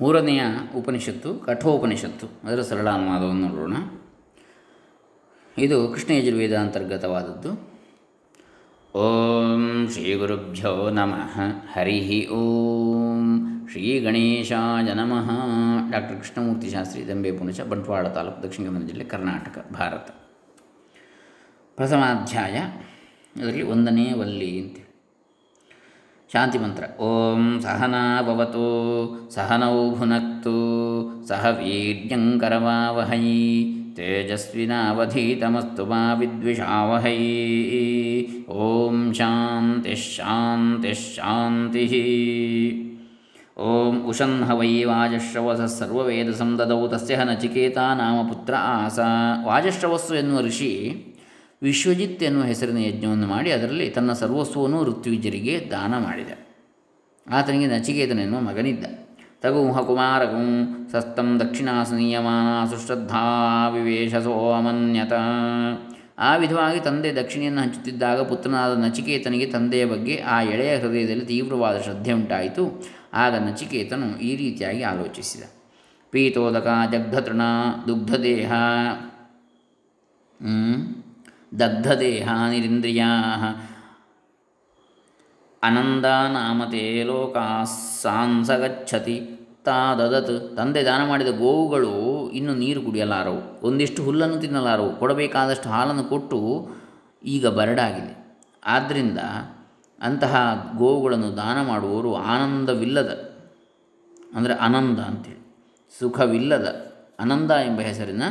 ಮೂರನೆಯ ಉಪನಿಷತ್ತು, ಕಠೋಪನಿಷತ್ತು. ಅದರ ಸರಳ ಅನುವಾದವನ್ನು ನೋಡೋಣ. ಇದು ಕೃಷ್ಣ ಯಜುರ್ವೇದ ಅಂತರ್ಗತವಾದದ್ದು. ಓಂ ಶ್ರೀ ಗುರುಭ್ಯೋ ನಮಃ. ಹರಿ ಓಂ ಶ್ರೀ ಗಣೇಶಾಯ ನಮಃ. ಡಾಕ್ಟರ್ ಕೃಷ್ಣಮೂರ್ತಿ ಶಾಸ್ತ್ರಿ ದಂಬೆ ಪುಣಚ, ಬಂಟ್ವಾಳ ತಾಲೂಕು ದಕ್ಷಿಣ ಕನ್ನಡ ಜಿಲ್ಲೆ ಕರ್ನಾಟಕ, ಭಾರತ. ಪ್ರಥಮಾಧ್ಯಾಯ. ಅದರಲ್ಲಿ ಒಂದನೇ ವಲ್ಲಿ ಅಂತೇಳಿ ಶಾಂತಿ ಮಂತ್ರ. ಓಂ ಸಹನಾಭವತು ಸಹನೌ ಭುನಕ್ತು, ಸಹ ವೀರ್ಯಂಕರವಾವಹೈ ತೇಜಸ್ವಿನಾವಧೀತಮಸ್ತು ಮಾ ವಿದ್ವಿಷಾವಹೈ. ಓಂ ಶಾಂತಿ ಶಾಂತಿ ಶಾಂತಿ. ಓಂ ಉಷನ್ಹ ವೈ ವಾಜಶ್ರವಸ ಸರ್ವವೇದ ದದೌ ತಸ್ಯ ನಚಿಕೇತ ನಾಮ ಪುತ್ರ ಆಸ. ವಾಜಶ್ರವಸ್ಸು ಎನ್ನುವ ಋಷಿ ವಿಶ್ವಜಿತ್ ಎನ್ನುವ ಹೆಸರಿನ ಯಜ್ಞವನ್ನು ಮಾಡಿ ಅದರಲ್ಲಿ ತನ್ನ ಸರ್ವಸ್ವವನ್ನು ಋತ್ವಿಜರಿಗೆ ದಾನ ಮಾಡಿದ. ಆತನಿಗೆ ನಚಿಕೇತನೆನ್ನುವ ಮಗನಿದ್ದ. ತಗುಂಹ ಕುಮಾರಗುಂ ಸಸ್ತಂ ದಕ್ಷಿಣಾಸನೀಯಮಾನಾಸು ಶ್ರದ್ಧಾ ಸೋಮನ್ಯತ ಅಮನ್ಯತ. ಆ ವಿಧವಾಗಿ ತಂದೆ ದಕ್ಷಿಣೆಯನ್ನು ಹಂಚುತ್ತಿದ್ದಾಗ ಪುತ್ರನಾದ ನಚಿಕೇತನಿಗೆ ತಂದೆಯ ಬಗ್ಗೆ ಆ ಎಳೆಯ ಹೃದಯದಲ್ಲಿ ತೀವ್ರವಾದ ಶ್ರದ್ಧೆ ಉಂಟಾಯಿತು. ಆಗ ನಚಿಕೇತನು ಈ ರೀತಿಯಾಗಿ ಆಲೋಚಿಸಿದ. ಪೀತೋದಕ ಜಗ್ಧತೃಣ ದುಗ್ಧದೇಹ. ದಗ್ಧದೇಹಾನಿರಿಂದ್ರಿಯಾ. ಅನಂದಾನಾಮತೆ ಲೋಕಾಸಾಂಸಗಚ್ಚತಿ ತಾದದತ್ ತಂದೆ ದಾನ ಮಾಡಿದ ಗೋವುಗಳು ಇನ್ನು ನೀರು ಕುಡಿಯಲಾರವು. ಒಂದಿಷ್ಟು ಹುಲ್ಲನ್ನು ತಿನ್ನಲಾರವು. ಕೊಡಬೇಕಾದಷ್ಟು ಹಾಲನ್ನು ಕೊಟ್ಟು ಈಗ ಬರಡಾಗಿದೆ. ಆದ್ದರಿಂದ ಅಂತಹ ಗೋವುಗಳನ್ನು ದಾನ ಮಾಡುವವರು ಆನಂದವಿಲ್ಲದ, ಅಂದರೆ ಆನಂದ ಅಂತೇಳಿ ಸುಖವಿಲ್ಲದ ಆನಂದ ಎಂಬ ಹೆಸರಿನ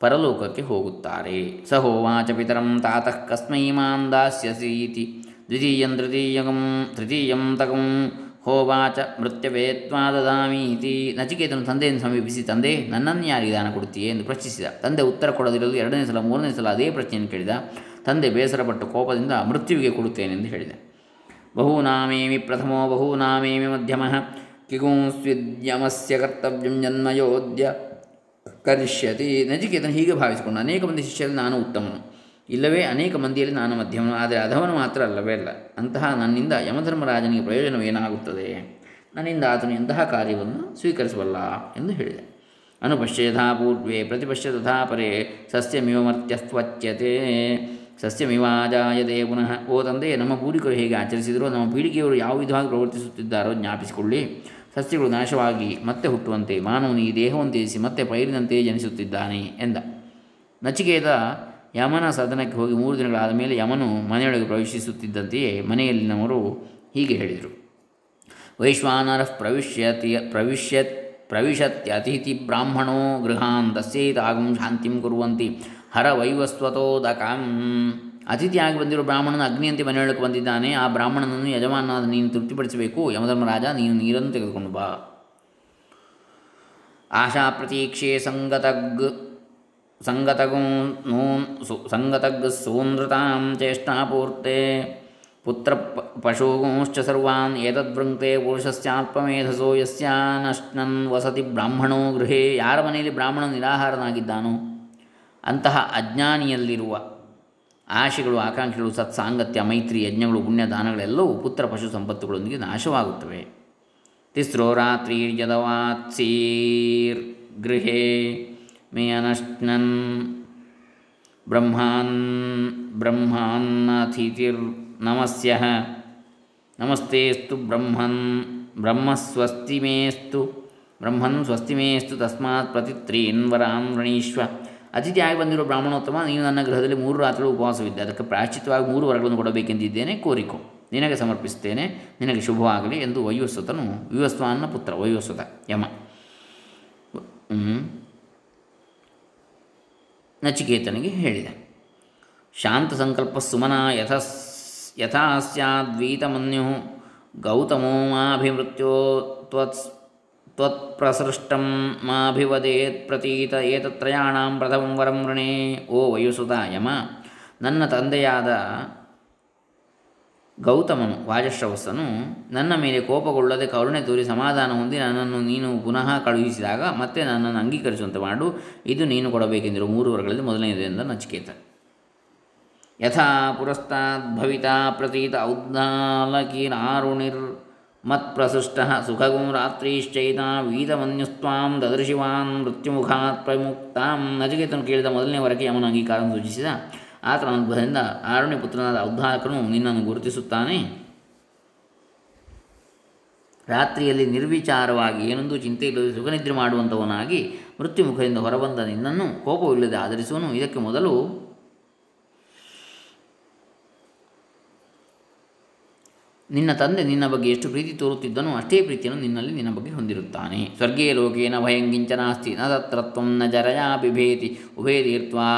ಪರಲೋಕಕ್ಕೆ ಹೋಗುತ್ತಾರೆ. ಸಹೋವಾಚ ಹೋವಾಚ ಪಿತರಂ ತಾತಃ ಕಸ್ಮೈ ಮಾಂ ದಾಸ್ಯಸೀತಿ. ದ್ವಿತೀಯಂ ತೃತೀಯಂ ತೃತೀಯಂ ತಗಂ. ಹೋವಾಚ ಮೃತ್ಯವೇತ್ವಾ ದದಾಮೀತಿ. ನಚಿಕೇತನು ತಂದೆಯನ್ನು ಸಮೀಪಿಸಿ, ತಂದೆ, ನನ್ನನ್ನು ಯಾರಿಗೆ ದಾನ ಕೊಡುತ್ತೀಯೇ? ಎಂದು ಪ್ರಶ್ನಿಸಿದ. ತಂದೆ ಉತ್ತರ ಕೊಡದಿರಲು ಎರಡನೇ ಸಲ, ಮೂರನೇ ಸಲ ಅದೇ ಪ್ರಶ್ನೆಯನ್ನು ಕೇಳಿದ. ತಂದೆ ಬೇಸರಪಟ್ಟು ಕೋಪದಿಂದ, ಮೃತ್ಯುವಿಗೆ ಕೊಡುತ್ತೇನೆಂದು ಹೇಳಿದೆ. ಬಹೂನಾಮೇಮಿ ಪ್ರಥಮೋ, ಬಹೂನಾಮೇಮಿ ಮಧ್ಯಮಃ. ಕಿಗುಂಸ್ವಿದ್ಯಮಸ್ಯ ಕರ್ತವ್ಯಂ ಜನ್ಮಯೋದ್ಯ. ಕರಿಷ್ಯತಿ ನಜಿಕೇತನ ಹೀಗೆ ಭಾವಿಸಿಕೊಂಡು ಅನೇಕ ಮಂದಿ ಶಿಷ್ಯರಲ್ಲಿ ನಾನು ಉತ್ತಮನು. ಇಲ್ಲವೇ ಅನೇಕ ಮಂದಿಯಲ್ಲಿ ನಾನು ಮಧ್ಯಮನು ಆದರೆ ಅಧವನು ಮಾತ್ರ ಅಲ್ಲವೇ ಅಲ್ಲ. ಅಂತಹ ನನ್ನಿಂದ ಯಮಧರ್ಮರಾಜನಿಗೆ ಪ್ರಯೋಜನವೇನಾಗುತ್ತದೆ? ನನ್ನಿಂದ ಆತನು ಎಂತಹ ಕಾರ್ಯವನ್ನು ಸ್ವೀಕರಿಸಬಲ್ಲ ಎಂದು ಹೇಳಿದೆ. ಅನುಪಶ್ಯ ಯಥಾ ಪೂರ್ವೇ ಪ್ರತಿಪಶ್ಯ ತಥಾ ಪರೇ ಸಸ್ಯಮಿವಮರ್ತ್ಯಸ್ತ್ವಚ್ಯತೆ ಸಸ್ಯಮಿವಾಜಾಯತೆ ಪುನಃ, ಓ ತಂದೆ, ನಮ್ಮ ಪೂರ್ವಿಕರು ಹೇಗೆ ಆಚರಿಸಿದರೋ ನಮ್ಮ ಪೀಳಿಗೆಯವರು ಯಾವ ವಿಧವಾಗಿ ಪ್ರವರ್ತಿಸುತ್ತಿದ್ದಾರೋ ಜ್ಞಾಪಿಸಿಕೊಳ್ಳಿ. ಸಸ್ಯಗಳು ನಾಶವಾಗಿ ಮತ್ತೆ ಹುಟ್ಟುವಂತೆ ಮಾನವನು ಈ ದೇಹವನ್ನು ತ್ಯಜಿಸಿ ಮತ್ತೆ ಪೈರಿನಂತೆ ಜನಿಸುತ್ತಿದ್ದಾನೆ ಎಂದ. ನಚಿಕೇತ ಯಮನ ಸದನಕ್ಕೆ ಹೋಗಿ ಮೂರು ದಿನಗಳಾದ ಮೇಲೆ ಯಮನು ಮನೆಯೊಳಗೆ ಪ್ರವೇಶಿಸುತ್ತಿದ್ದಂತೆಯೇ ಮನೆಯಲ್ಲಿನವರು ಹೀಗೆ ಹೇಳಿದರು. ವೈಶ್ವಾನರ ಪ್ರವಿಶ್ಯತಿ ಪ್ರವಿಶ್ಯ ಅತಿಥಿ ಬ್ರಾಹ್ಮಣೋ ಗೃಹಾನ್ ಆಗಂ ಶಾಂತಿಂ ಕುರುವಂತಿ ಹರ ವೈವಸ್ವತೋದಕಂ ಅತಿಥಿಯಾಗಿ ಬಂದಿರೋ ಬ್ರಾಹ್ಮಣನ ಅಗ್ನಿಯಂತೆ ಮನೆಯೊಳಕ್ಕೆ ಬಂದಿದ್ದಾನೆ. ಆ ಬ್ರಾಹ್ಮಣನನ್ನು ಯಜಮಾನನಾದ ನೀನು ತೃಪ್ತಿಪಡಿಸಬೇಕು. ಯಮಧರ್ಮರಾಜ, ನೀನು ನೀರನ್ನು ತೆಗೆದುಕೊಂಡು ಬಾ. ಆಶಾ ಪ್ರತೀಕ್ಷೆ ಸಂಗತಗ್ ಸಂಗತಗು ನೂನ್ ಸು ಸಂಗತಗ್ ಸೂನೃತಾಂ ಚೇಷ್ಟಾಪೂರ್ತೆ ಪುತ್ರ ಪಶೂಂಶ್ಚ ಸರ್ವಾನ್ ಏತದ್ವೃಂಕ್ತೆ ಪುರುಷಸ್ಯಾತ್ಮಮೇಧಸೋ ಯಸ್ಯಾನಶ್ನನ್ ವಸತಿ ಬ್ರಾಹ್ಮಣೋ ಗೃಹೇ. ಯಾರ ಮನೆಯಲ್ಲಿ ಬ್ರಾಹ್ಮಣ ನಿರಾಹಾರನಾಗಿದ್ದಾನೋ ಅಂತಹ ಅಜ್ಞಾನಿಯಲ್ಲಿರುವ ಆಶೆಗಳು, ಆಕಾಂಕ್ಷೆಗಳು, ಸತ್ಸಾಂಗತ್ಯ, ಮೈತ್ರಿ, ಯಜ್ಞಗಳು ಪುಣ್ಯ ದಾನಗಳೆಲ್ಲವೂ ಪುತ್ರ ಪಶು ಸಂಪತ್ತುಗಳೊಂದಿಗೆ ನಾಶವಾಗುತ್ತವೆ. ತಿಸ್ರೋ ರಾತ್ರಿರ್ಯದವಾತ್ಸೀರ್ ಗೃಹೇ ಮೇ ಅನಶ್ನನ್ ಬ್ರಹ್ಮಾನ್ ಬ್ರಹ್ಮಾನ್ನಥಿತಿರ್ ನಮಸ್ಯ. ನಮಸ್ತೆಸ್ತು ಬ್ರಹ್ಮನ್ ಬ್ರಹ್ಮಸ್ವಸ್ತಿಮೇಸ್ತು ಬ್ರಹ್ಮನ್ ಸ್ವಸ್ತಿ ಮೇಸ್ತು ತಸ್ಮಾತ್ ಪ್ರತಿತ್ರೀನ್ವರಾನ್ ವೃಣೀಶ್ವ ಅತಿಥಿಯಾಗಿ ಬಂದಿರೋ ಬ್ರಾಹ್ಮಣೋತ್ತಮ, ನೀನು ನನ್ನ ಗೃಹದಲ್ಲಿ ಮೂರು ರಾತ್ರಿಗಳು ಉಪವಾಸವಿದ್ದೆ. ಅದಕ್ಕೆ ಪ್ರಾಯಶ್ಚಿತವಾಗಿ ಮೂರು ವರಗಳನ್ನು ಕೊಡಬೇಕೆಂದಿದ್ದೇನೆ, ಕೋರಿಕೊ. ನಿನಗೆ ಸಮರ್ಪಿಸುತ್ತೇನೆ, ನಿನಗೆ ಶುಭವಾಗಲಿ ಎಂದು ವೈವಸ್ವತನು ವಿವಸ್ವಾನ್ನ ಪುತ್ರ, ವೈವಸ್ವತ, ಯಮ. ನಚಿಕೇತನಿಗೆ ಹೇಳಿದ. ಶಾಂತ ಸಂಕಲ್ಪ ಸುಮನ ಯಥ ಯಥಾ ಸ್ಯಾದ್ವೀತಮನ್ಯು ಗೌತಮೋ ಮಾಭಿಮೃತ್ಯೋ ತ್ವತ್ ತ್ವತ್ಪ್ರಸೃಷ್ಟಂ ಮಾಭಿವದೇತ್ ಪ್ರತೀತ ಏತತ್ರಯಾಣಾಂ ಪ್ರಥಮಂ ವರಂ ವೃಣೇ. ಓ ವಯುಸುತ ಯಮ, ನನ್ನ ತಂದೆಯಾದ ಗೌತಮನು ವಾಜಶ್ರವಸ್ಸನು ನನ್ನ ಮೇಲೆ ಕೋಪಗೊಳ್ಳದೆ ಕರುಣೆ ತೋರಿ ಸಮಾಧಾನ ಹೊಂದಿ ನನ್ನನ್ನು ನೀನು ಪುನಃ ಕಳುಹಿಸಿದಾಗ ಮತ್ತೆ ನನ್ನನ್ನು ಅಂಗೀಕರಿಸುವಂತೆ ಮಾಡು. ಇದು ನೀನು ಕೊಡಬೇಕೆಂದಿರುವ ಮೂರು ವರ್ಗಗಳಲ್ಲಿ ಮೊದಲನೆಯದು ಎಂದ ನಚಿಕೇತ. ಯಥಾ ಪುರಸ್ತಾದ್ ಭವಿತಾ ಪ್ರತೀತ ಔದ್ದಾಲಕಿರಾರುಣಿರ್ ಮತ್ಪ್ರಸೃಷ್ಟ ಸುಖಗುಂ ರಾತ್ರಿಶ್ಚೈತ ವೀತಮನ್ಯುಸ್ವಾಂ ದದೃಶಿವಾನ್ ಮೃತ್ಯುಮುಖಾತ್ ಪ್ರಮುಕ್ತಾಂ ನಚಿಕೇತನು ಕೇಳಿದ ಮೊದಲನೇ ವರಕ್ಕೆ ಅವನ ಅಂಗೀಕಾರವನ್ನು ಸೂಚಿಸಿದ. ಆತನ ಅನುಭವದಿಂದ ಆರುಣ್ಯ ಪುತ್ರನಾದ ಉದ್ಧಾರಕನು ನಿನ್ನನ್ನು ಗುರುತಿಸುತ್ತಾನೆ. ರಾತ್ರಿಯಲ್ಲಿ ನಿರ್ವಿಚಾರವಾಗಿ ಏನೊಂದು ಚಿಂತೆ ಇಲ್ಲದೆ ಸುಖನಿದ್ರೆ ಮಾಡುವಂಥವನಾಗಿ ಮೃತ್ಯುಮುಖದಿಂದ ಹೊರಬಂದ ನಿನ್ನನ್ನು ಕೋಪವಿಲ್ಲದೆ ಆಧರಿಸುವನು. ಇದಕ್ಕೆ ಮೊದಲು ನಿನ್ನ ತಂದೆ ನಿನ್ನ ಬಗ್ಗೆ ಎಷ್ಟು ಪ್ರೀತಿ ತೋರುತ್ತಿದ್ದನೋ ಅಷ್ಟೇ ಪ್ರೀತಿಯನ್ನು ನಿನ್ನಲ್ಲಿ ನಿನ್ನ ಬಗ್ಗೆ ಹೊಂದಿರುತ್ತಾನೆ. ಸ್ವರ್ಗೇ ಲೋಕೇನ ಭಯಂಗಿಂಚ ನಾಸ್ತಿ, ನ ತತ್ರ ತ್ವಂ ನ ಜರಯಾ ಬಿಭೇತಿ ಉಭೇ ತೀರ್ತ್ವಾ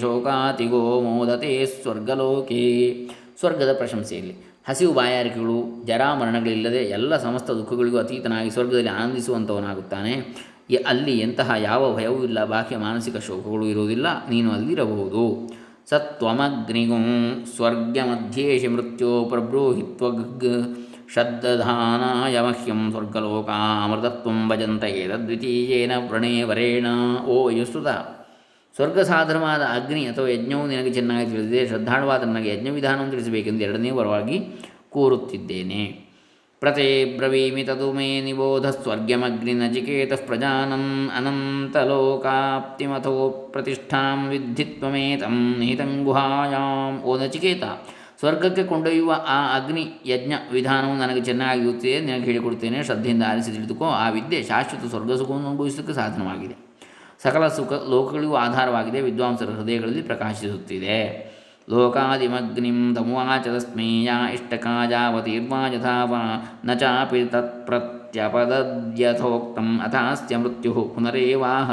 ಶೋಕಾತಿಗೋ ಮೋದತೆ ಸ್ವರ್ಗಲೋಕೆ. ಸ್ವರ್ಗದ ಪ್ರಶಂಸೆಯಲ್ಲಿ ಹಸಿವು ಬಾಯಾರಿಕೆಗಳು ಜರಾಮರಣಗಳಿಲ್ಲದೆ ಎಲ್ಲ ಸಮಸ್ತ ದುಃಖಗಳಿಗೂ ಅತೀತನಾಗಿ ಸ್ವರ್ಗದಲ್ಲಿ ಆನಂದಿಸುವಂಥವನಾಗುತ್ತಾನೆ ಅಲ್ಲಿ ಎಂತಹ ಯಾವ ಭಯವೂ ಇಲ್ಲ, ಬಾಹ್ಯ ಮಾನಸಿಕ ಶೋಕಗಳು ಇರುವುದಿಲ್ಲ, ನೀನು ಅಲ್ಲಿರಬಹುದು. ಸತ್ವಮಗ್ನಿಗು ಸ್ವರ್ಗಮಧ್ಯೇಶಿ ಮೃತ್ಯೋ ಪ್ರಬ್ರೂಹಿತ್ವಗ್ ಶಬ್ದಧಾನಾಯ ಮಹ್ಯಂ ಸ್ವರ್ಗಲೋಕಾಮೃತತ್ವಂ ಭಜಂತ ಏತದ್ವಿತೀಯೇನ ಪ್ರಣೇವರೇಣ ಓ ಯುಸ್ತುತ ಸ್ವರ್ಗ ಸಾಧನವಾದ ಅಗ್ನಿ ಅಥವಾ ಯಜ್ಞವು ನಿನಗೆ ಚೆನ್ನಾಗಿ ತಿಳಿದಿದೆ. ಶ್ರದ್ಧಾಳುವಾದ ನನಗೆ ಯಜ್ಞವಿಧಾನವನ್ನು ತಿಳಿಸಬೇಕೆಂದು ಎರಡನೇ ವರವಾಗಿ ಕೋರುತ್ತಿದ್ದೇನೆ. ಪ್ರತೇ ಬ್ರವೀಮಿ ತದು ಮೇ ನಿಬೋಧ ಸ್ವರ್ಗಮಗ್ನಿ ನಚಿಕೇತಃ ಪ್ರಜಾನನ್ ಅನಂತಲೋಕಾಪ್ತಿಮಥೋ ಪ್ರತಿಷ್ಠಾಂ ವಿದ್ಧಿತ್ವಮೇತಂ ನಿಹಿತಂ ಗುಹಾಯಾಂ. ಓ ನಚಿಕೇತ, ಸ್ವರ್ಗಕ್ಕೆ ಕೊಂಡೊಯ್ಯುವ ಆ ಅಗ್ನಿ ಯಜ್ಞ ವಿಧಾನವು ನನಗೆ ಚೆನ್ನಾಗಿ ಗೊತ್ತಿದೆ ನಿನಗೆ ಹೇಳಿಕೊಡ್ತೇನೆ ಶ್ರದ್ಧೆಯಿಂದ ಆಲಿಸಿ ತಿಳಿದುಕೋ, ಆ ವಿದ್ಯೆ ಶಾಶ್ವತ ಸ್ವರ್ಗ ಸುಖವನ್ನು ಅನುಭವಿಸೋಕ್ಕೆ ಸಾಧನವಾಗಿದೆ. ಸಕಲ ಸುಖ ಲೋಕಗಳಿಗೂ ಆಧಾರವಾಗಿದೆ. ವಿದ್ವಾಂಸರ ಹೃದಯಗಳಲ್ಲಿ ಪ್ರಕಾಶಿಸುತ್ತಿದೆ. ಲೋಕಾದಿಮಗ್ನಿಂ ಯಾ ಇಷ್ಟಕಾಯಾವತೀರ್ವಾ ಯಥಾ ವಾ ನ ಚಾಪಿ ತತ್ಪ್ರತ್ಯಪದದ್ಯಥೋಕ್ತಂ ಅಥಾಸ್ಯ ಮೃತ್ಯು ಪುನರೇವಾಹ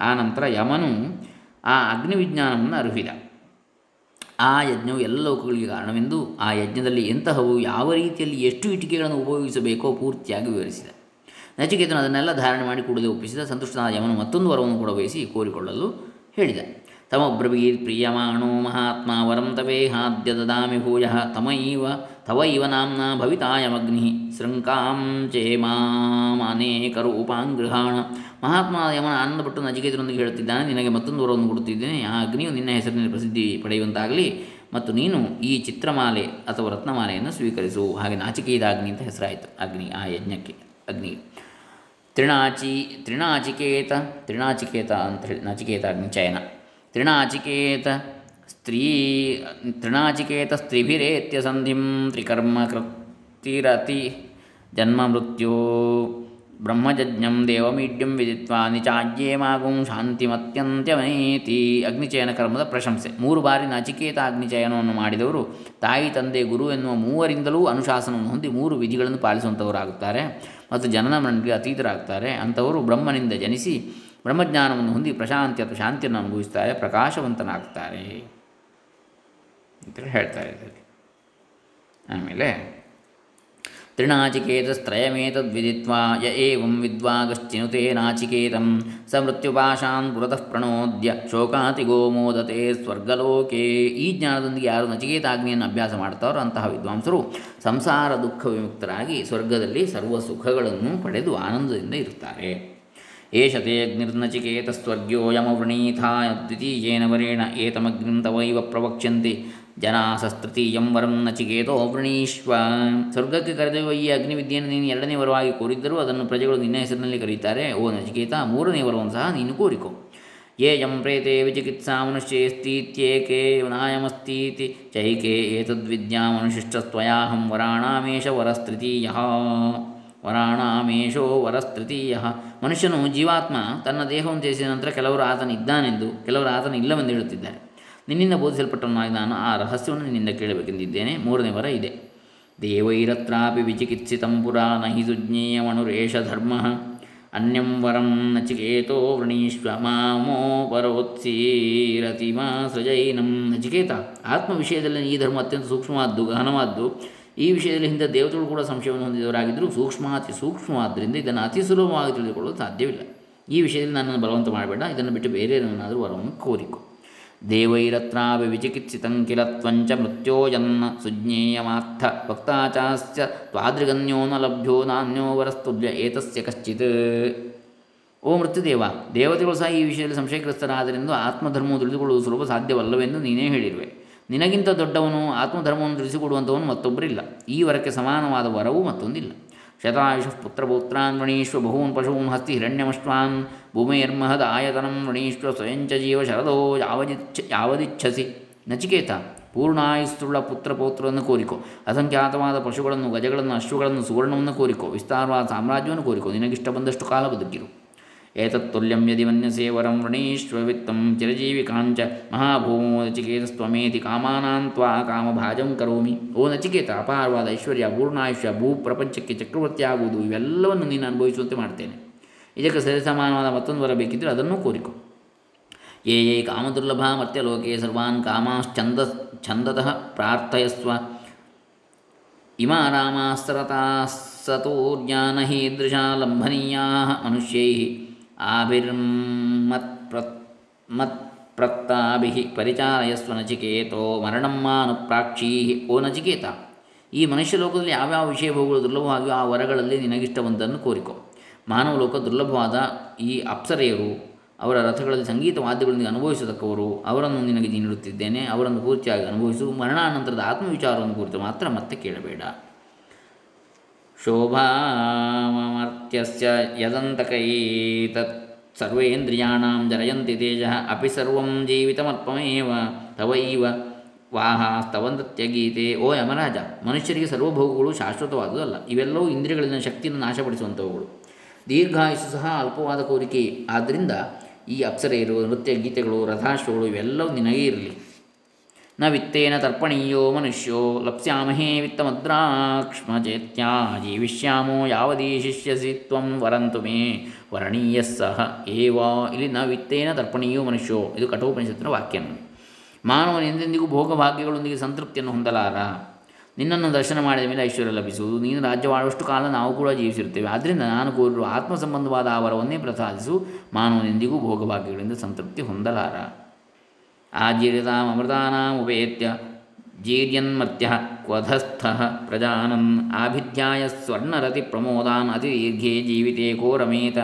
ಆನಂತರ ಯಮನು ಆ ಅಗ್ನಿವಿಜ್ಞಾನವನ್ನು ಅರ್ಹಿದ ಆ ಯಜ್ಞವು ಎಲ್ಲ ಲೋಕಗಳಿಗೆ ಕಾರಣವೆಂದು ಆ ಯಜ್ಞದಲ್ಲಿ ಎಂತಹವು ಯಾವ ರೀತಿಯಲ್ಲಿ ಎಷ್ಟು ಇಟಿಕೆಗಳನ್ನು ಉಪಯೋಗಿಸಬೇಕೋ ಪೂರ್ತಿಯಾಗಿ ವಿವರಿಸಿದ. ನಚಿಕೇತನು ಅದನ್ನೆಲ್ಲ ಧಾರಣೆ ಮಾಡಿ ಕೂಡಲೇ ಒಪ್ಪಿಸಿದ. ಸಂತುಷ್ಟನಾದ ಯಮನು ಮತ್ತೊಂದು ವರವನ್ನು ಕೂಡ ಬಯಸಿ ಕೋರಿಕೊಳ್ಳಲು ಹೇಳಿದ. ತಮಬ್ರವೀರ್ ಪ್ರಿಯಮಾಣೋ ಮಹಾತ್ಮ ವರಂ ತವೇಹಾದ್ಯ ದದಾಮಿ ಭೂಯ ತಮೈವ ತವೈವ ನಾಮ್ನ ಭವಿತಾಯಮಗ್ನಿ ಶೃಂಕಾಂ ಚೇಮಾನೇಕ ರೂಪಾಂಗೃಹಾಣ ಮಹಾತ್ಮ ಯಮನ ಆನಂದಪಟ್ಟು ನಚಿಕೇತನೊಂದಿಗೆ ಹೇಳುತ್ತಿದ್ದಾನೆ, ನಿನಗೆ ಮತ್ತೊಂದು ವರವನ್ನು ಕೊಡುತ್ತಿದ್ದೇನೆ. ಆ ಅಗ್ನಿಯು ನಿನ್ನ ಹೆಸರಿನಲ್ಲಿ ಪ್ರಸಿದ್ಧಿ ಪಡೆಯುವಂತಾಗಲಿ ಮತ್ತು ನೀನು ಈ ಚಿತ್ರಮಾಲೆ ಅಥವಾ ರತ್ನಮಾಲೆಯನ್ನು ಸ್ವೀಕರಿಸು. ಹಾಗೆ ನಾಚಿಕೆಯದ ಅಗ್ನಿ ಅಂತ ಹೆಸರಾಯಿತು. ಅಗ್ನಿ, ಆ ಯಜ್ಞಕ್ಕೆ ಅಗ್ನಿ ತ್ರಿಣಾಚಿ, ತ್ರಿಣಾಚಿಕೇತ ತ್ರಿಣಾಚಿಕೇತ ಅಂತ ಹೇಳಿ, ನಾಚಿಕೇತ ಅಗ್ನಿಚಯನ. ತ್ರಿಣಾಚಿಕೇತ ಸ್ತ್ರೀ, ತ್ರಿಣಾಚಿಕೇತ ಸ್ತ್ರೀಭಿರೇತ್ಯ ಸಂಧಿಂ ತ್ರಿಕರ್ಮ ಕೃತಿರತಿ ಜನ್ಮ ಮೃತ್ಯೋ. ಬ್ರಹ್ಮಜಜ್ಞಂ ದೇವಮೀಡ್ಯಂ ವಿಧಿತ್ವ ನಿಚಾಜ್ಯೇ ಮಾಗುಂ ಶಾಂತಿಮತ್ಯಂತ್ಯಮೇತಿ ಅಗ್ನಿಚಯನ ಕರ್ಮದ ಪ್ರಶಂಸೆ. ಮೂರು ಬಾರಿ ನಚಿಕೇತ ಅಗ್ನಿಚಯನವನ್ನು ಮಾಡಿದವರು ತಾಯಿ, ತಂದೆ, ಗುರು ಎನ್ನುವ ಮೂವರಿಂದಲೂ ಅನುಶಾಸನವನ್ನು ಹೊಂದಿ ಮೂರು ವಿಧಿಗಳನ್ನು ಪಾಲಿಸುವಂಥವರಾಗುತ್ತಾರೆ ಮತ್ತು ಜನನ ಮರಣಕ್ಕೆ ಅತೀತರಾಗ್ತಾರೆ ಅಂಥವರು ಬ್ರಹ್ಮನಿಂದ ಜನಿಸಿ ಬ್ರಹ್ಮಜ್ಞಾನವನ್ನು ಹೊಂದಿ ಪ್ರಶಾಂತಿ ಅಥವಾ ಶಾಂತಿಯನ್ನು ಅನುಭವಿಸ್ತಾರೆ, ಪ್ರಕಾಶವಂತನಾಗ್ತಾರೆ ಅಂತೇಳಿ ಹೇಳ್ತಾ ಇದ್ದಾರೆ. ಆಮೇಲೆ ತ್ರಿನಾಚಿಕೇತಸ್ತ್ರಯಮೇತದ್ವಿದಿತ್ವಾ ಯ ಏವಂ ವಿದ್ವಾಗಶ್ಚಿನುತೆ ನಾಚಿಕೇತಂ ಸ ಮೃತ್ಯುಪಾಶಾನ್ ಪುರತಃ ಪ್ರಣೋದ್ಯ ಶೋಕಾತಿಗೋ ಮೋದತೆ ಸ್ವರ್ಗಲೋಕೆ. ಈ ಜ್ಞಾನದೊಂದಿಗೆ ಯಾರು ನಚಿಕೇತಾಗ್ನಿಯನ್ನು ಅಭ್ಯಾಸ ಮಾಡ್ತಾರೋ ಅಂತಹ ವಿದ್ವಾಂಸರು ಸಂಸಾರ ದುಃಖ ವಿಮುಕ್ತರಾಗಿ ಸ್ವರ್ಗದಲ್ಲಿ ಸರ್ವ ಸುಖಗಳನ್ನು ಪಡೆದು ಆನಂದದಿಂದ ಇರುತ್ತಾರೆ. ಏಷ ತೇ ಅಗ್ನಿರ್ನಚಿಕೇತಸ್ವರ್ಗ್ಯೋ ಯಮವೃಣೀಥಾಯ ದ್ವಿತೀಯೇನ ವರೇಣ ಏತಮಗ್ನಿಂ ತವೈವ ಪ್ರವಕ್ಷ್ಯಂತೆ. ಜನಾಸಸ್ತೃತೀಯಂ ವರಂ ನಚಿಕೇತೋ ವೃಣೀಶ್ವ. ಸ್ವರ್ಗಕ್ಕೆ ಕರೆದೊಯ್ಯುವ ಈ ಅಗ್ನಿವಿದ್ಯೆಯನ್ನು ನೀನು ಎರಡನೇ ವರವಾಗಿ ಕೋರಿದ್ದರೂ ಅದನ್ನು ಪ್ರಜೆಗಳು ನಿನ್ನ ಹೆಸರಿನಲ್ಲಿ ಕರೀತಾರೆ. ಓ ನಚಿಕೇತ, ಮೂರನೇ ವರವನ್ನು ಸಹ ನೀನು ಕೋರಿಕೋ. ಯಂ ಪ್ರೇತೆ ವಿಚಿಕಿತ್ಸಾ ಮನುಷ್ಯೇಸ್ತೀತ್ಯೇಕೆ ನಾಯಮಸ್ತೀತಿ. ಚೈಕೆ ಏತದ್ವಿದ್ಯಾಮನುಶಿಷ್ಟಸ್ತ್ವಯಾಹಂ ವರಾಣಾಮೇಶ ವರಸ್ತೃತೀಯ ವರಾಣಾಮೇಶೋ ವರಸ್ತೃತೀಯ. ಮನುಷ್ಯನು ಜೀವಾತ್ಮ ತನ್ನ ದೇಹವನ್ನು ತ್ಯಜಿಸಿದ ನಂತರ ಕೆಲವರು ಆತನಿದ್ದಾನೆಂದು, ಕೆಲವರು ಆತನ ಇಲ್ಲವೆಂದು ಹೇಳುತ್ತಿದ್ದಾರೆ. ನಿನ್ನಿಂದ ಬೋಧಿಸಲ್ಪಟ್ಟವನಾಗಿ ನಾನು ಆ ರಹಸ್ಯವನ್ನು ನಿನ್ನಿಂದ ಕೇಳಬೇಕೆಂದಿದ್ದೇನೆ. ಮೂರನೇ ವರ ಇದೆ. ದೇವೈರತ್ರಾಪಿ ವಿಚಿಕಿತ್ಸಿತಂ ಪುರಾ ನ ಹಿ ಸುಜ್ಞೇಯಮಣುರೇಷ ಧರ್ಮ. ಅನ್ಯಂ ವರಂ ನಚಿಕೇತೋ ವೃಣೀಶ್ವ ಮಾಮೋ ಪರೋತ್ಸೀರತಿ ಮಾ ಸೃಜೈನಂ ನಚಿಕೇತ, ಆತ್ಮ ವಿಷಯದಲ್ಲಿ ಈ ಧರ್ಮ ಅತ್ಯಂತ ಸೂಕ್ಷ್ಮವಾದ್ದು ಗಹನವಾದ್ದು ಈ ವಿಷಯದಲ್ಲಿ ಹಿಂದೆ ದೇವತೆಗಳು ಕೂಡ ಸಂಶಯವನ್ನು ಹೊಂದಿದವರಾಗಿದ್ದರೂ ಸೂಕ್ಷ್ಮ ಅತಿ ಸೂಕ್ಷ್ಮವಾದ್ದರಿಂದ ಇದನ್ನು ಅತಿ ಸುಲಭವಾಗಿ ತಿಳಿದುಕೊಳ್ಳಲು ಸಾಧ್ಯವಿಲ್ಲ. ಈ ವಿಷಯದಲ್ಲಿ ನನ್ನನ್ನು ಬಲವಂತ ಮಾಡಬೇಡ. ಇದನ್ನು ಬಿಟ್ಟು ಬೇರೆ ಏನಾದರೂ ವರವನ್ನು ಕೋರಿಕೊ. ದೇವೈರತ್ನಾಭಿ ವಿಚಿಕಿತ್ಸಿತಂ ಕಿಲ ತ್ವಂಚ ಮೃತ್ಯೋಜನ್ನ ಸುಜ್ಞೇಯಮಾರ್ಥ ಭಕ್ತಾಚಾಸ್ಯ ತ್ವಾದೃಗನ್ಯೋ ನ ಲಭ್ಯೋ ನಾನ್ಯೋ ವರಸ್ತುಲ್ಯ ಏತಸ್ಯ ಕಶ್ಚಿತ್. ಓ ಮೃತ್ಯುದೇವ, ದೇವತೆಗಳು ಸಹ ಈ ವಿಷಯದಲ್ಲಿ ಸಂಶಯಗ್ರಸ್ತರಾದ್ದರಿಂದ ಆತ್ಮಧರ್ಮವು ತಿಳಿದುಕೊಳ್ಳುವುದು ಸುಲಭ ಸಾಧ್ಯವಲ್ಲವೆಂದು ನೀನೇ ಹೇಳಿರುವೆ. ನಿನಗಿಂತ ದೊಡ್ಡವನು ಆತ್ಮಧರ್ಮವನ್ನು ತಿಳಿಸಿಕೊಡುವಂಥವನು ಮತ್ತೊಬ್ಬರಿಲ್ಲ. ಈ ವರಕ್ಕೆ ಸಮಾನವಾದ ವರವೂ ಮತ್ತೊಂದಿಲ್ಲ. ಶತಾಯುಷ ಪುತ್ರಪೌತ್ರಾನ್ ವಣೀಶ್ವ ಬಹೂನ್ ಪಶೂನ್ ಹಸ್ತಿ ಹಿರಣ್ಯಮಶ್ವಾನ್ ಭೂಮೇರ್ಮಹದ ಆಯತನಂ ವಣೀಶ್ವ ಸ್ವಯಂಚ ಜೀವ ಶರದೋ ಯಾವದಿಚ್ಛ ಯಾವದಿಚ್ಛಸಿ. ನಚಿಕೇತ ಪೂರ್ಣಾಯುಸ್ತುಳ್ಳ ಪುತ್ರ ಪೌತ್ರವನ್ನು ಕೋರಿಕೋ. ಅಸಂಖ್ಯಾತವಾದ ಪಶುಗಳನ್ನು, ಗಜಗಳನ್ನು, ಅಶ್ವಗಳನ್ನು, ಸುವರ್ಣವನ್ನು ಕೋರಿಕೋ. ವಿಸ್ತಾರವಾದ ಸಾಮ್ರಾಜ್ಯವನ್ನು ಕೋರಿಕೋ. ನಿನಗಿಷ್ಟ ಬಂದಷ್ಟು ಕಾಲ ಬದುಕಿರು. ಏತತ್ತುಲ್ಯಂ ಯದಿ ಮನ್ಯಸೇ ವರಂ ವೃಣೀಶ್ವವಿತ್ತಂ ಚಿರಜೀವಿಕಾಂಚ ಮಹಾಭೂಮೋ ನಚಿಕೇತಸ್ತ್ವಮೇತಿ ಕಾಮಾನಾಂ ತ್ವಾ ಕಾಮಭಾಜಂ ಕರೋಮಿ ಓ ನಚಿಕೇತ ಅಪಾರವಾದ ಐಶ್ವರ್ಯ ಪೂರ್ಣಾಯುಷ್ಯ ಭೂ ಪ್ರಪಂಚಕ್ಕೆ ಚಕ್ರವರ್ತಿ ಆಗುವುದು ಇವೆಲ್ಲವನ್ನು ನೀನು ಅನುಭವಿಸುವಂತೆ ಮಾಡ್ತೇನೆ। ಇದಕ್ಕೆ ಸರಿಸಮಾನವಾದ ಮತ್ತೊಂದು ವರ ಅದನ್ನು ಕೋರಿಕೋ। ಯೇ ಯೇ ಕಾಮದುರ್ಲಭ ಮರ್ತ್ಯಲೋಕೆ ಸರ್ವಾನ್ ಕಾಮಾಶ್ಚಂದ ಛಂದತಃ ಪ್ರಾರ್ಥಯಸ್ವ। ಇಮಾ ರಾಮಾಸ್ತರತಾಸ್ತೂರ್ಯಾನಹೀದೃಶಾ ಲಂಭನೀಯಾ ಮನುಷ್ಯೈ। ಆಭಿರ್ಮತ್ಪ್ರ ಮತ್ಪ್ರಕ್ತಾಭಿ ಪರಿಚಾರಯಸ್ವ ನಚಿಕೇತೋ ಮರಣಂ ಮಾನುಪ್ರಾಕ್ಷೀ ಓ ನಚಿಕೇತ ಈ ಮನುಷ್ಯ ಲೋಕದಲ್ಲಿ ಯಾವ್ಯಾವ ವಿಷಯ ಭೋಗಗಳು ದುರ್ಲಭವಾಗಿಯೋ ಆ ವರಗಳಲ್ಲಿ ನಿನಗಿಷ್ಟವಂತನ್ನು ಕೋರಿಕೋ. ಮಾನವ ಲೋಕ ದುರ್ಲಭವಾದ ಈ ಅಪ್ಸರೆಯರು, ಅವರ ರಥಗಳಲ್ಲಿ ಸಂಗೀತ ವಾದ್ಯಗಳೊಂದಿಗೆ ಅನುಭವಿಸತಕ್ಕವರು, ಅವರನ್ನು ನಿನಗೆ ನೀಡುತ್ತಿದ್ದೇನೆ, ಅವರನ್ನು ಪೂರ್ತಿಯಾಗಿ ಅನುಭವಿಸು, ಮರಣಾನಂತರದ ಆತ್ಮವಿಚಾರವನ್ನು ಕುರಿತು ಮಾತ್ರ ಮತ್ತೆ ಕೇಳಬೇಡ. ಶೋಭಾಮರ್ತ್ಯಸ್ಯ ಯದಂತಕೈತತ್. ಸರ್ವೇಂದ್ರಿಯಾಣಾಂ ಜರಯಂತಿ ತೇಜ ಅಪಿ ಸರ್ವಂ ಜೀವಿತಮರ್ಪಮೇವ ತವೈವ ವಾಹಾಸ್ತವಂತ್ಯಗೀತೆ ಓ ಯಮರಾಜ, ಮನುಷ್ಯರಿಗೆ ಸರ್ವಭೋಗಗಳು ಶಾಶ್ವತವಾದುದಲ್ಲ, ಇವೆಲ್ಲವೂ ಇಂದ್ರಿಯಗಳಿಂದ ಶಕ್ತಿಯನ್ನು ನಾಶಪಡಿಸುವಂಥವುಗಳು. ದೀರ್ಘಾಯುಷು ಸಹ ಅಲ್ಪವಾದ ಕೋರಿಕೆ. ಆದ್ದರಿಂದ ಈ ಅಪ್ಸರೆಯರು, ನೃತ್ಯ ಗೀತೆಗಳು ರಥಾಶ್ವಗಳು ಇವೆಲ್ಲವೂ ನಿನಗೇ ಇರಲಿ. ನ ವಿತ್ತೇನ ತರ್ಪಣೀಯೋ ಮನುಷ್ಯೋ ಲಪ್ಸ್ಯಾಮಹೇ ವಿತ್ತಮದ್ರಾಕ್ಷ್ಮ ಜೀವಿಷ್ಯಾಮೋ ಯಾವದೀ ಶಿಷ್ಯಸಿ ತ್ವಂ ವರಂತು ಮೇ. ವರಣೀಯ ಸಹ ಏವ, ಇಲ್ಲಿ ನ ವಿತ್ತೇನ ತರ್ಪಣೀಯೋ ಮನುಷ್ಯೋ. ಇದು ಕಠೋಪನಿಷತ್ತಿನ ವಾಕ್ಯ. ಮಾನವನ ಎಂದೆಂದಿಗೂ ಭೋಗಭಾಗ್ಯಗಳೊಂದಿಗೆ ಸಂತೃಪ್ತಿಯನ್ನು ಹೊಂದಲಾರ. ನಿನ್ನನ್ನು ದರ್ಶನ ಮಾಡಿದ ಮೇಲೆ ಐಶ್ವರ್ಯ ಲಭಿಸುವುದು. ನೀನು ರಾಜ್ಯವಾಡುವಷ್ಟು ಕಾಲ ನಾವು ಕೂಡ ಜೀವಿಸಿರುತ್ತೇವೆ. ಆದ್ದರಿಂದ ನಾನು ಕೋರಿರುವ ಆತ್ಮ ಸಂಬಂಧವಾದ ಆ ವರವನ್ನೇ ಪ್ರಸಾದಿಸು. ಮಾನವನೆಂದಿಗೂ ಭೋಗಭಾಗ್ಯಗಳಿಂದ ಸಂತೃಪ್ತಿ ಹೊಂದಲಾರ. ಉಪೇತ್ಯ ಜೀರ್ಯನ್ಮರ್ತ್ಯ ಕ್ವಧಸ್ಥ ಪ್ರಜಾನನ್ ಆಭಿಧ್ಯಾಯ ಸ್ವರ್ಣರತಿ ಪ್ರಮೋದಾನ್ ಅತಿದೀರ್ಘೇ ಜೀವಿತೇ ಕೋರಮೇತ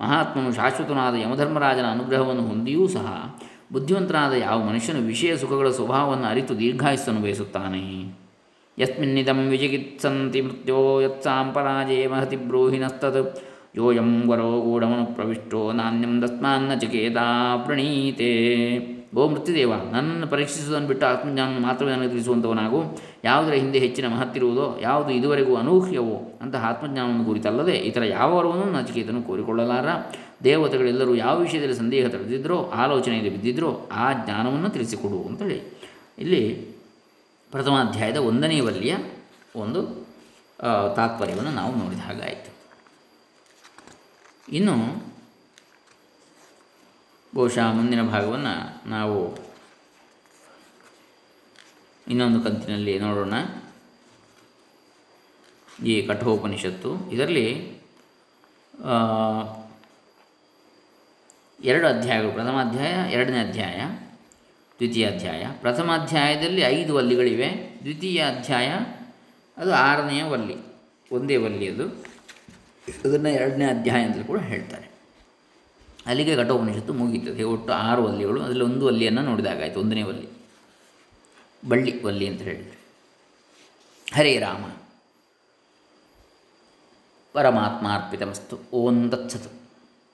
ಮಹಾತ್ಮನು ಶಾಶ್ವತನಾದ ಯಮಧರ್ಮರಾಜನ ಅನುಗ್ರಹವನ್ನು ಹೊಂದಿಯೂ ಸಹ ಬುದ್ಧಿವಂತನಾದ ಯಾವ ಮನುಷ್ಯನು ವಿಷಯ ಸುಖಗಳ ಸ್ವಭಾವವನ್ನು ಅರಿತು ದೀರ್ಘಾಯಸ್ಸನ್ನು ಬಯಸುತ್ತಾನೆ? ಯಸ್ಮಿನ್ನಿದಂ ವಿಜಿಗಿತ್ಸಂತಿ ಮೃತ್ಯೋ ಯತ್ಸಾಂ ಪರಾಜೇ ಮಹತಿ ಬ್ರೂಹಿನಸ್ತತ್ ಯೋಯಂ ವರೋ ಗೂಢಮನು ಪ್ರವಿಷ್ಟೋ ನಾಣ್ಯಂ ದಸ್ಮಾನ್ನ ಚಕೇತಾ ಪ್ರಣೀತೆ. ಓ ಮೃತ್ಯುದೇವ, ನನ್ನನ್ನು ಪರೀಕ್ಷಿಸುವುದನ್ನು ಬಿಟ್ಟು ಆತ್ಮಜ್ಞಾನ ಮಾತ್ರವೇ ನನಗೆ ತಿಳಿಸುವಂಥವನಾಗು ಯಾವುದರ ಹಿಂದೆ ಹೆಚ್ಚಿನ ಮಹತ್ತಿರುವುದೋ, ಯಾವುದು ಇದುವರೆಗೂ ಅನೂಹ್ಯವೋ ಅಂತಹ ಆತ್ಮಜ್ಞಾನವನ್ನು ಕುರಿತಲ್ಲದೆ ಇತರ ಯಾವ ವರವನ್ನು ನಚಿಕೇತನು ಕೋರಿಕೊಳ್ಳಲಾರ. ದೇವತೆಗಳೆಲ್ಲರೂ ಯಾವ ವಿಷಯದಲ್ಲಿ ಸಂದೇಹ ತಡೆದಿದ್ದರೋ ಆಲೋಚನೆಯಲ್ಲಿ ಬಿದ್ದಿದ್ದರೋ ಆ ಜ್ಞಾನವನ್ನು ತಿಳಿಸಿಕೊಡು ಅಂತೇಳಿ. ಇಲ್ಲಿ ಪ್ರಥಮಾಧ್ಯಾಯದ ಒಂದನೇ ವಲ್ಲಿಯ ಒಂದು ತಾತ್ಪರ್ಯವನ್ನು ನಾವು ನೋಡಿದ ಹಾಗಾಯಿತು. ಇನ್ನು ಬಹುಶಃ ಮುಂದಿನ ಭಾಗವನ್ನು ನಾವು ಇನ್ನೊಂದು ಕಂತಿನಲ್ಲಿ ನೋಡೋಣ. ಈ ಕಠೋಪನಿಷತ್ತು. ಇದರಲ್ಲಿ ಎರಡು ಅಧ್ಯಾಯಗಳು. ಪ್ರಥಮ ಅಧ್ಯಾಯ, ಎರಡನೇ ಅಧ್ಯಾಯ, ದ್ವಿತೀಯ ಅಧ್ಯಾಯ. ಪ್ರಥಮ ಅಧ್ಯಾಯದಲ್ಲಿ ಐದು ವಲ್ಲಿಗಳಿವೆ. ದ್ವಿತೀಯ ಅಧ್ಯಾಯ, ಅದು ಆರನೆಯ ವಲ್ಲಿ, ಒಂದೇ ವಲ್ಲಿ ಅದು. ಅದನ್ನು ಎರಡನೇ ಅಧ್ಯಾಯ ಅಂತಲೂ ಕೂಡ ಹೇಳ್ತಾರೆ. ಅಲ್ಲಿಗೆ ಘಟೋಪನಿಷತ್ತು ಮುಗೀತದೆ ಒಟ್ಟು ಆರು ವಲ್ಲಿಗಳು ಅದರಲ್ಲಿ ಒಂದು ವಲ್ಲಿಯನ್ನು ನೋಡಿದಾಗಾಯಿತು ಒಂದನೇ ವಲ್ಲಿ ಬಳ್ಳಿ ವಲ್ಲಿ ಅಂತ ಹೇಳಿದರೆ. ಹರೇ ರಾಮ. ಪರಮಾತ್ಮಾರ್ಪಿತಮಸ್ತು. ಓಂ ತತ್ಸತ್.